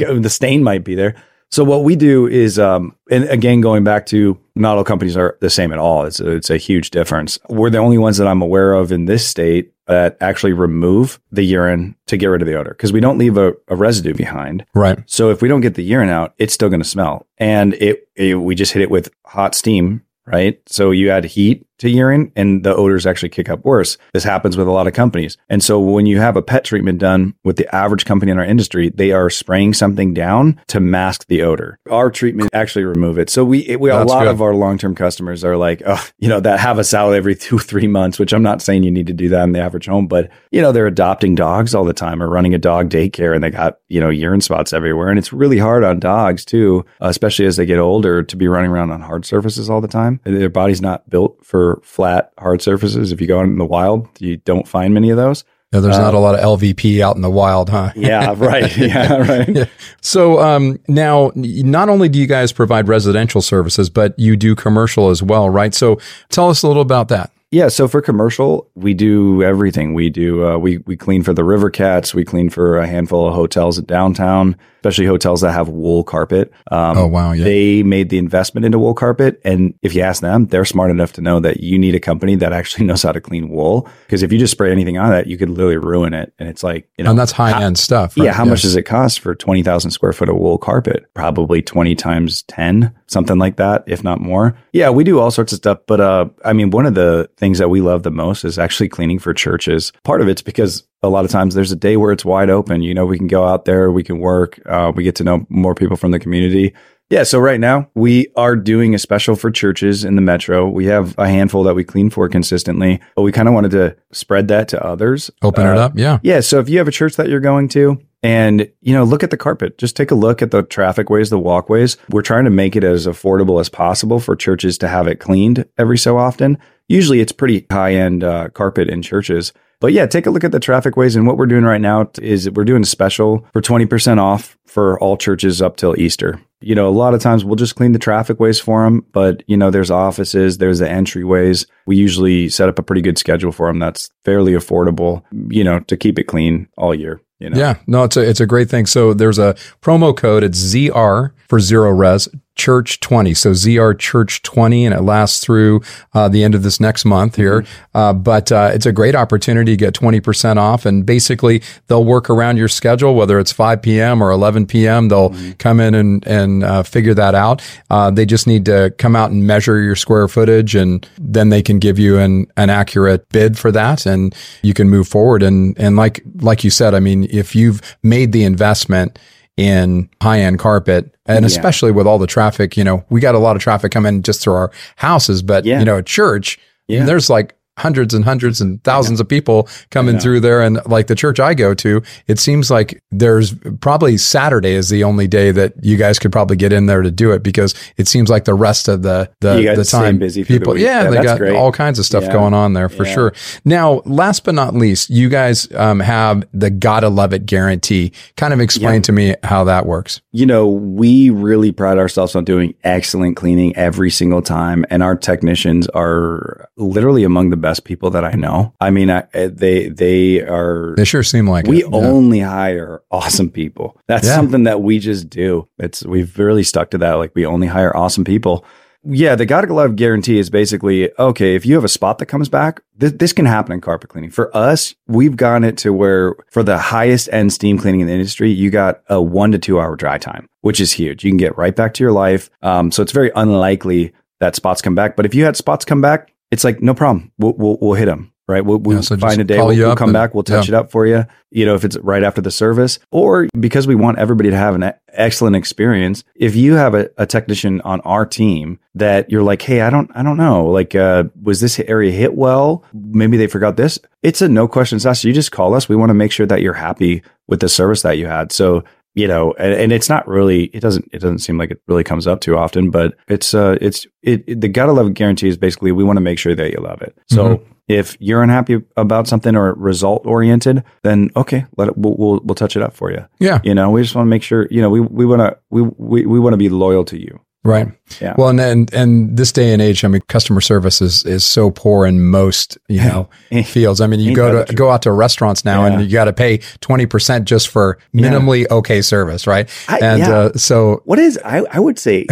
Right. the stain might be there. So what we do is, um, and again, going back to not all companies are the same at all. It's a, it's a huge difference. We're the only ones that I'm aware of in this state that actually remove the urine to get rid of the odor because we don't leave a, a, residue behind. Right. So if we don't get the urine out, it's still going to smell, and it, it we just hit it with hot steam right? So you add heat to urine and the odors actually kick up worse. This happens with a lot of companies. And so when you have a pet treatment done with the average company in our industry, they are spraying something down to mask the odor. Our treatment actually remove it. So we, we a lot good. of our long-term customers are like, oh, you know, that have a salad every two, three months, which I'm not saying you need to do that in the average home, but you know, they're adopting dogs all the time or running a dog daycare and they got, you know, urine spots everywhere. And it's really hard on dogs too, especially as they get older to be running around on hard surfaces all the time. Their body's not built for flat, hard surfaces. If you go out in the wild, you don't find many of those. Yeah, there's uh, not a lot of LVP out in the wild, huh? yeah, right. Yeah, right. yeah. So um, now, not only do you guys provide residential services, but you do commercial as well, right? So tell us a little about that. Yeah, so for commercial, we do everything. We do uh, we we clean for the River Cats. We clean for a handful of hotels at downtown especially hotels that have wool carpet. Um, oh wow! Yeah. They made the investment into wool carpet, and if you ask them, they're smart enough to know that you need a company that actually knows how to clean wool. Because if you just spray anything on that, you could literally ruin it. And it's like you know, and that's high end stuff. Right? Yeah. How yes. much does it cost for twenty thousand square foot of wool carpet? Probably twenty times ten, something like that, if not more. Yeah, we do all sorts of stuff. But uh, I mean, one of the things that we love the most is actually cleaning for churches. Part of it's because a lot of times there's a day where it's wide open. You know, we can go out there, we can work, uh, we get to know more people from the community. Yeah, so right now we are doing a special for churches in the metro. We have a handful that we clean for consistently, but we kind of wanted to spread that to others. Open uh, it up, yeah. Yeah, so if you have a church that you're going to and, you know, look at the carpet, just take a look at the traffic ways, the walkways. We're trying to make it as affordable as possible for churches to have it cleaned every so often. Usually it's pretty high end uh, carpet in churches. But yeah, take a look at the traffic ways. And what we're doing right now is we're doing a special for 20% off for all churches up till Easter. You know, a lot of times we'll just clean the traffic ways for them, but you know, there's offices, there's the entryways. We usually set up a pretty good schedule for them that's fairly affordable, you know, to keep it clean all year. You know? Yeah, no, it's a it's a great thing. So there's a promo code. It's ZR for Zerorez church 20 so zr church 20 and it lasts through uh, the end of this next month here. Mm-hmm. uh, but uh, it's a great opportunity to get 20% off and basically they'll work around your schedule whether it's 5 p.m or 11 p.m they'll mm-hmm. come in and, and uh, figure that out. Uh, they just need to come out and measure your square footage and then they can give you an, an accurate bid for that and you can move forward. And, and like like you said i mean if you've made the investment in high end carpet. And yeah. especially with all the traffic, you know, we got a lot of traffic coming just through our houses, but yeah. you know, at church, yeah. there's like hundreds and hundreds and thousands of people coming through there. And like the church I go to, it seems like there's probably Saturday is the only day that you guys could probably get in there to do it because it seems like the rest of the the, the time busy people, the yeah, yeah, they got great. all kinds of stuff yeah. going on there for yeah. sure. Now, last but not least, you guys um, have the gotta love it guarantee. Kind of explain to me how that works. You know, we really pride ourselves on doing excellent cleaning every single time, and our technicians are literally among the best people that I know. I mean, I, eh, they they are. They sure seem like we it, yeah. only hire awesome people. That's yeah. something that we just do. It's we've really stuck to that. Like we only hire awesome people. Yeah, the gotta love guarantee is basically okay. If you have a spot that comes back, th- this can happen in carpet cleaning. For us, we've gotten it to where for the highest end steam cleaning in the industry, you got a one to two hour dry time, which is huge. You can get right back to your life. Um, so it's very unlikely that spots come back. But if you had spots come back, it's like no problem. We'll we'll, we'll hit them right. We'll, we'll yeah, so find a day. We'll, we'll come and, back. We'll touch yeah. it up for you. You know, if it's right after the service, or because we want everybody to have an excellent experience. If you have a, a technician on our team that you're like, hey, I don't, I don't know, like, uh, was this area hit well? Maybe they forgot this. It's a no questions asked. You just call us. We want to make sure that you're happy with the service that you had. So you know, and, and, it's not really, it doesn't, it doesn't seem like it really comes up too often, but it's, uh, it's, it, it the gotta love guarantee is basically we want to make sure that you love it. So mm-hmm. if you're unhappy about something or result oriented, then okay, let it, we'll, we'll, we'll touch it up for you. Yeah. You know, we just want to make sure, you know, we, we want to, we, we, we want to be loyal to you. Right. Yeah. Well, and, and and this day and age, I mean, customer service is is so poor in most you know fields. I mean, you Ain't go to go out to restaurants now, Yeah. and you got to pay twenty percent just for minimally okay service, right? I- and yeah. uh, so what is I, I would say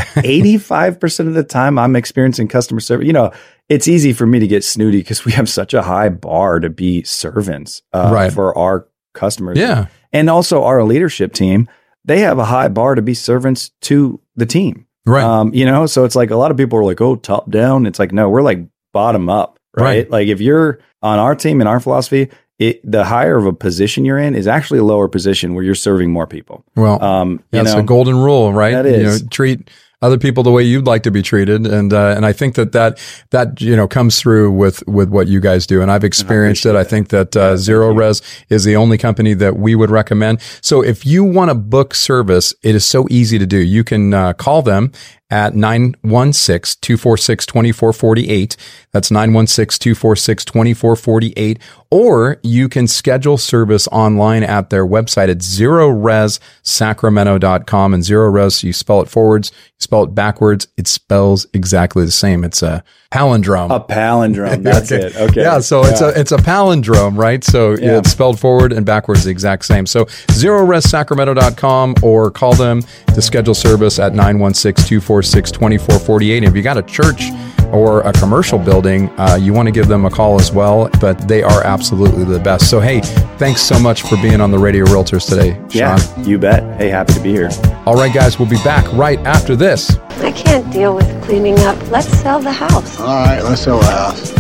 85% of the time I'm experiencing customer service. You know, it's easy for me to get snooty because we have such a high bar to be servants uh, Right. for our customers. Yeah. And also our leadership team, they have a high bar to be servants to the team. Right. Um, you know, so it's like a lot of people are like, oh, top down. It's like, no, we're like bottom up, right? Right. Like if you're on our team and our philosophy, it, the higher of a position you're in is actually a lower position where you're serving more people. well, Um, you that's know, a golden rule, right? That You know, treat other people the way you'd like to be treated, and uh, and I think that that that you know comes through with with what you guys do, and I've experienced it. I think that uh, Zerorez is the only company that we would recommend. So if you want to book service, it is so easy to do. You can uh, call them at 916-246-2448. That's 916-246-2448. Or you can schedule service online at their website at zerorezsacramento.com. And Zerorez, you spell it forwards, you spell it backwards, it spells exactly the same. It's a palindrome. a palindrome. That's it. Okay. Yeah, so it's a it's a palindrome, right? So Yeah. it's spelled forward and backwards the exact same. So zerorezsacramento.com or call them to schedule service at 916-246-2448. And if you got a church or a commercial building, uh, you want to give them a call as well. But they are absolutely the best. So hey, thanks so much for being on the Radio Realtors today, Yeah, Sean. you bet. Hey, happy to be here. All right, guys, we'll be back right after this. I can't deal with cleaning up. Let's sell the house. All right, let's sell the house.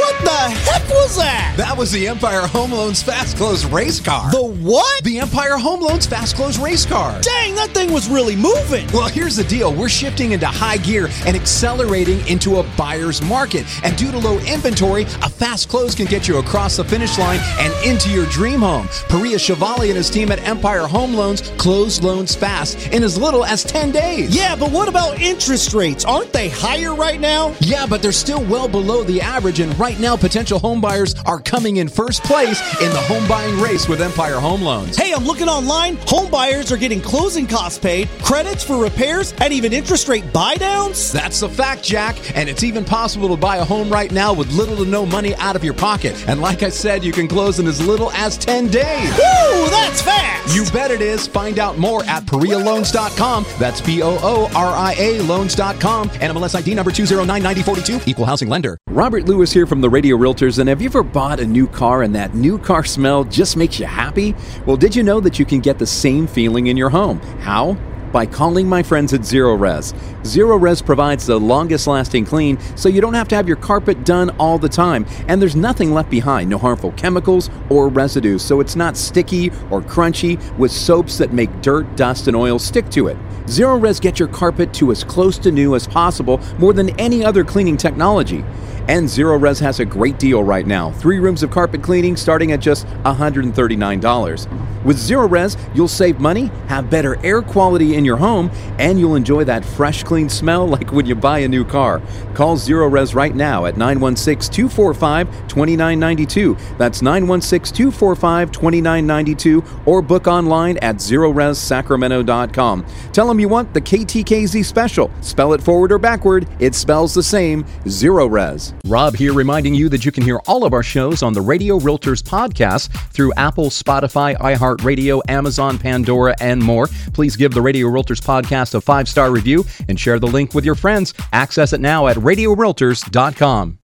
What the heck was that? That was the Empire Home Loans Fast Close race car. The what? The Empire Home Loans Fast Close race car. Dang, that thing was really moving. Well, here's the deal. We're shifting into high gear and accelerating into a buyer's market. And due to low inventory, a fast close can get you across the finish line and into your dream home. Pooria Chevalier and his team at Empire Home Loans close loans fast in as little as 10 days. Yeah, but what about interest rates? Aren't they higher right now? Yeah, but they're still well below the average, and right now, potential home buyers are coming in first place in the home buying race with Empire Home Loans. Hey, I'm looking online. Home buyers are getting closing costs paid, credits for repairs, and even interest rate buy downs. That's the fact, Jack. And it's even possible to buy a home right now with little to no money out of your pocket. And like I said, you can close in as little as 10 days. Woo, that's fast. You bet it is. Find out more at PooriaLoans.com. That's P O O R I A loans.com. And MLS ID number 2099042. Equal housing lender. Robert Lewis here from the Radio Realtors. And have you ever bought a new car and that new car smell just makes you happy? Well, did you know that you can get the same feeling in your home? How? By calling my friends at Zerorez. Zero Res provides the longest lasting clean so you don't have to have your carpet done all the time. And there's nothing left behind, no harmful chemicals or residues, so it's not sticky or crunchy with soaps that make dirt, dust, and oil stick to it. Zerorez gets your carpet to as close to new as possible more than any other cleaning technology. And Zerorez has a great deal right now. Three rooms of carpet cleaning starting at just $139. With Zerorez, you'll save money, have better air quality in your home, and you'll enjoy that fresh, clean smell like when you buy a new car. Call Zerorez right now at 916 245 2992. That's 916 245 2992 or book online at ZerorezSacramento.com. Tell them you want the KTKZ special. Spell it forward or backward, it spells the same Zerorez. Rob here reminding you that you can hear all of our shows on the Radio Realtors podcast through Apple, Spotify, iHeartRadio, Amazon, Pandora, and more. Please give the Radio Realtors podcast a five star review and share the link with your friends. Access it now at RadioRealtors.com.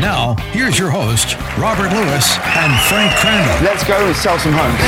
Now, here's your host, Robert Lewis and Frank Crandall. Let's go and sell some homes.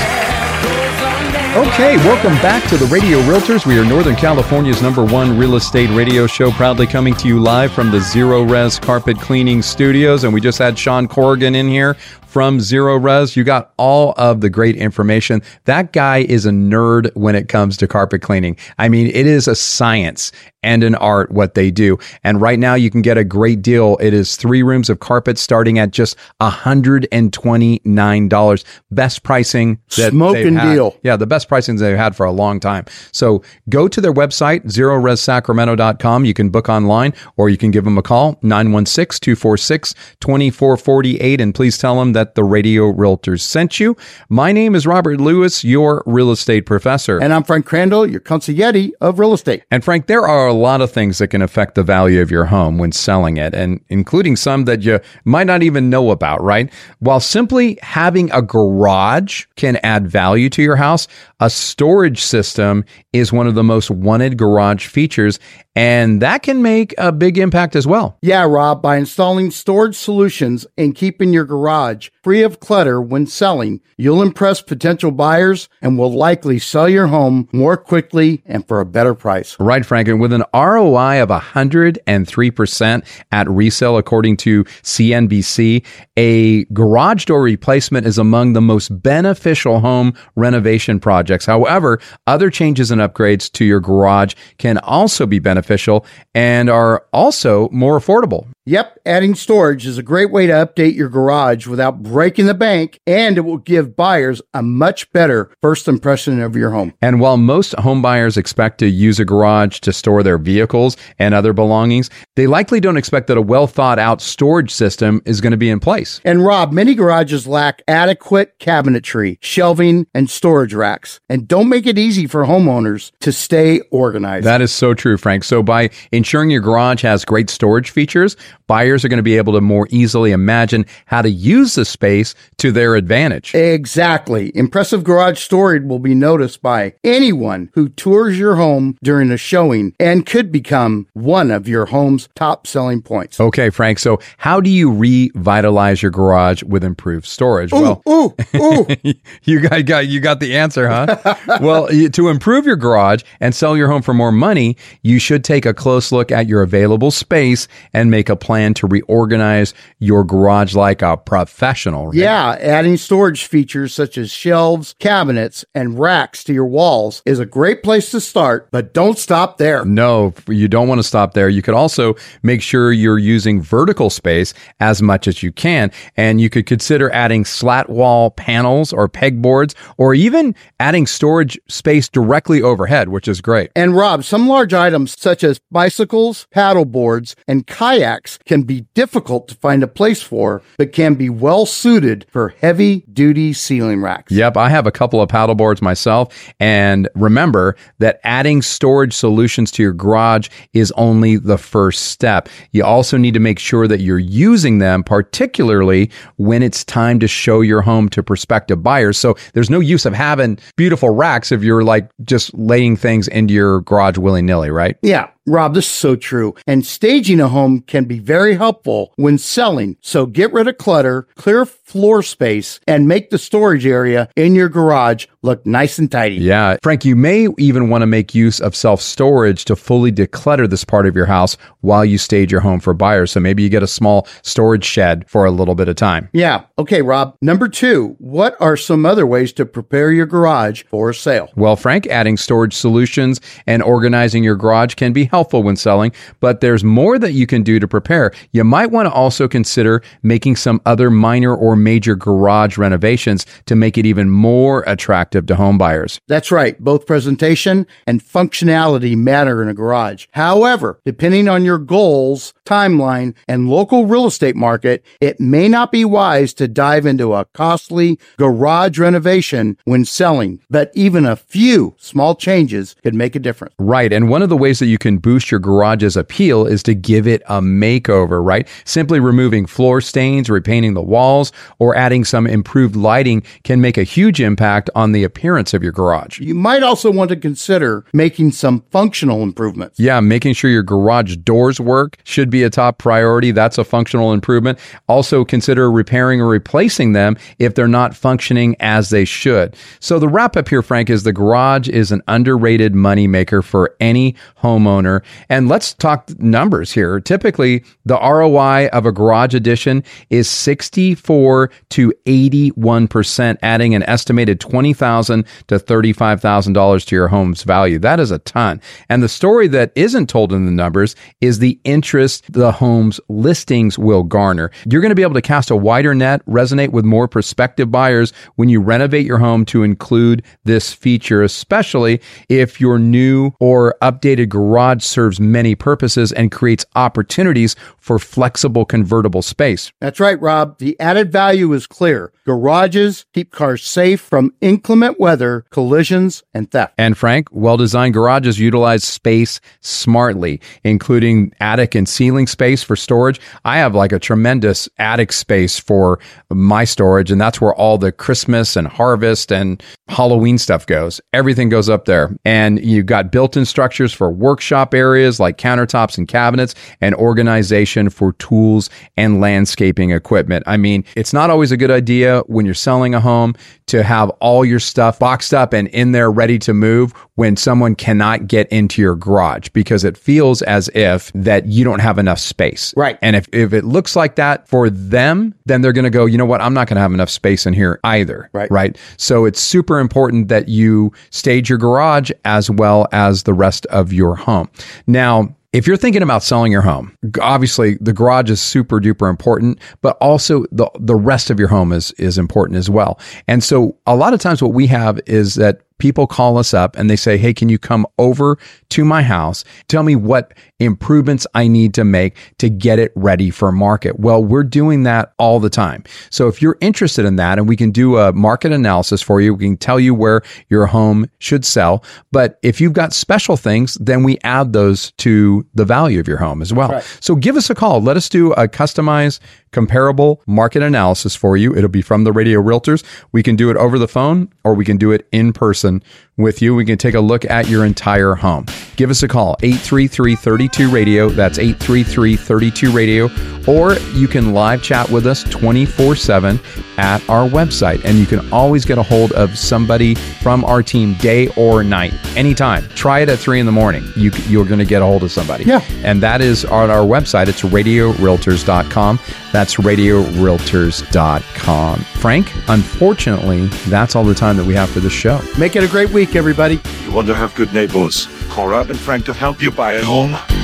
Okay, welcome back to the Radio Realtors. We are Northern California's number one real estate radio show, proudly coming to you live from the Zerorez Carpet Cleaning Studios. And we just had Sean Corrigan in here from Zerorez. You got all of the great information. That guy is a nerd when it comes to carpet cleaning. I mean, it is a science and an art what they do. And right now you can get a great deal. It is three rooms of carpet starting at just $129. Best pricing that Smoking had. deal. Yeah, the best pricing they've had for a long time. So go to their website, zerorezsacramento.com. You can book online or you can give them a call, 916-246-2448. And please tell them that the Radio Realtors sent you. My name is Robert Lewis, your real estate professor. And I'm Frank Crandall, your consigliere of real estate. And Frank, there are a lot of things that can affect the value of your home when selling it, and including some that you might not even know about, right? While simply having a garage can add value to your house, a storage system is one of the most wanted garage features, and that can make a big impact as well. Yeah, Rob, by installing storage solutions and keeping your garage free of clutter when selling, you'll impress potential buyers and will likely sell your home more quickly and for a better price. Right, Frank. And with an ROI of 103% at resale, according to CNBC, a garage door replacement is among the most beneficial home renovation projects. However, other changes and upgrades to your garage can also be beneficial and are also more affordable. Yep, adding storage is a great way to update your garage without breaking the bank, and it will give buyers a much better first impression of your home. And while most home buyers expect to use a garage to store their vehicles and other belongings, they likely don't expect that a well thought out storage system is going to be in place. And Rob, many garages lack adequate cabinetry, shelving, and storage racks, and don't make it easy for homeowners to stay organized. That is so true, Frank. So by ensuring your garage has great storage features, buyers are going to be able to more easily imagine how to use the space to their advantage. Exactly. Impressive garage storage will be noticed by anyone who tours your home during a showing and could become one of your home's top selling points. Okay, Frank. So how do you revitalize your garage with improved storage? Ooh, well, ooh, ooh. you got, got you got the answer, huh? well, to improve your garage and sell your home for more money, you should take a close look at your available space and make a plan to reorganize your garage like a professional. right? Yeah, adding storage features such as shelves, cabinets, and racks to your walls is a great place to start, but don't stop there. No, you don't want to stop there. You could also make sure you're using vertical space as much as you can. And you could consider adding slat wall panels or pegboards, or even adding storage space directly overhead, which is great. And Rob, some large items such as bicycles, paddle boards, and kayaks can be difficult to find a place for, but can be well suited for heavy duty ceiling racks. Yep, I have a couple of paddle boards myself. And remember that adding storage solutions to your garage is only the first step. You also need to make sure that you're using them, particularly when it's time to show your home to prospective buyers. So there's no use of having beautiful racks if you're like just laying things into your garage willy nilly, right? Yeah, Rob, this is so true. And staging a home can be very helpful when selling. So get rid of clutter, clear floor space, and make the storage area in your garage look nice and tidy. Yeah. Frank, you may even want to make use of self storage to fully declutter this part of your house while you stage your home for buyers. So maybe you get a small storage shed for a little bit of time. Yeah. Okay, Rob. Number two, what are some other ways to prepare your garage for a sale? Well, Frank, adding storage solutions and organizing your garage can be helpful when selling, but there's more that you can do to prepare. You might want to also consider making some other minor or major garage renovations to make it even more attractive to home buyers. That's right. Both presentation and functionality matter in a garage. However, depending on your goals, timeline, and local real estate market, it may not be wise to dive into a costly garage renovation when selling, but even a few small changes could make a difference. Right. And one of the ways that you can boost your garage's appeal is to give it a makeover, right? Simply removing floor stains, repainting the walls, or adding some improved lighting can make a huge impact on the appearance of your garage. You might also want to consider making some functional improvements. Yeah, making sure your garage doors work should be a top priority. That's a functional improvement. Also, consider repairing or replacing them if they're not functioning as they should. So, the wrap up here, Frank, is the garage is an underrated moneymaker for any homeowner garner. And let's talk numbers here. Typically, the ROI of a garage addition is 64 to 81%, adding an estimated 20,000 to $35,000 to your home's value. That is a ton. And the story that isn't told in the numbers is the interest the home's listings will garner. You're going to be able to cast a wider net, resonate with more prospective buyers when you renovate your home to include this feature, especially if your new or updated garage serves many purposes and creates opportunities for flexible convertible space. That's right, Rob. The added value is clear. Garages keep cars safe from inclement weather, collisions, and theft. And Frank, well designed garages utilize space smartly, including attic and ceiling space for storage. I have like a tremendous attic space for my storage, and that's where all the Christmas and harvest and Halloween stuff goes. Everything goes up there. And you've got built in structures for workshop areas like countertops and cabinets and organization for tools and landscaping equipment. I mean, it's not always a good idea when you're selling a home to have all your stuff boxed up and in there ready to move when someone cannot get into your garage because it feels as if that you don't have enough space. Right. And if, if it looks like that for them, then they're going to go, you know what? I'm not going to have enough space in here either. Right. Right. So it's super important that you stage your garage as well as the rest of your home. Now, if you're thinking about selling your home, obviously the garage is super duper important, but also the the rest of your home is is important as well. And so a lot of times what we have is that people call us up and they say, Hey, can you come over to my house? Tell me what improvements I need to make to get it ready for market. Well, we're doing that all the time. So if you're interested in that and we can do a market analysis for you, we can tell you where your home should sell. But if you've got special things, then we add those to the value of your home as well. Right. So give us a call. Let us do a customized comparable market analysis for you. It'll be from the Radio Realtors. We can do it over the phone or we can do it in person with you. We can take a look at your entire home. Give us a call, 833 32 Radio. That's 833 32 Radio. Or you can live chat with us 24 7 at our website. And you can always get a hold of somebody from our team day or night, anytime. Try it at 3 in the morning. You, you're going to get a hold of somebody. Yeah. And that is on our website. It's radiorealtors.com. That's radiorealtors.com. Frank, unfortunately, that's all the time that we have for this show. Make it a great week, everybody. You want to have good neighbors? Call Rob and Frank to help you buy a home.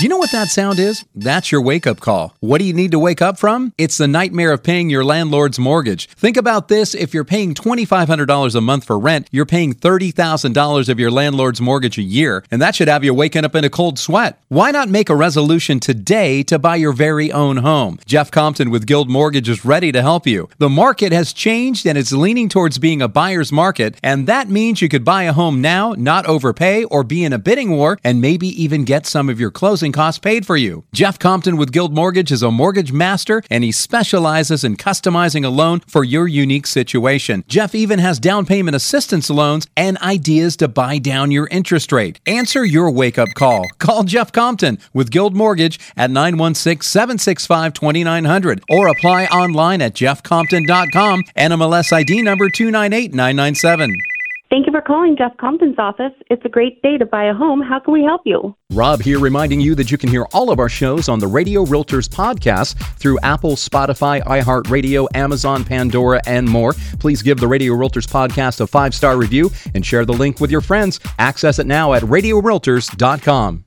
You know what that sound is? That's your wake up call. What do you need to wake up from? It's the nightmare of paying your landlord's mortgage. Think about this if you're paying $2,500 a month for rent, you're paying $30,000 of your landlord's mortgage a year, and that should have you waking up in a cold sweat. Why not make a resolution today to buy your very own home? Jeff Compton with Guild Mortgage is ready to help you. The market has changed and it's leaning towards being a buyer's market, and that means you could buy a home now, not overpay, or be in a bidding war, and maybe even get some of your closing costs paid for you. Jeff Compton with Guild Mortgage is a mortgage master and he specializes in customizing a loan for your unique situation. Jeff even has down payment assistance loans and ideas to buy down your interest rate. Answer your wake up call. Call Jeff Compton with Guild Mortgage at 916 765 2900 or apply online at jeffcompton.com. NMLS ID number 298997. Thank you for calling Jeff Compton's office. It's a great day to buy a home. How can we help you? Rob here, reminding you that you can hear all of our shows on the Radio Realtors podcast through Apple, Spotify, iHeartRadio, Amazon, Pandora, and more. Please give the Radio Realtors podcast a five star review and share the link with your friends. Access it now at radiorealtors.com.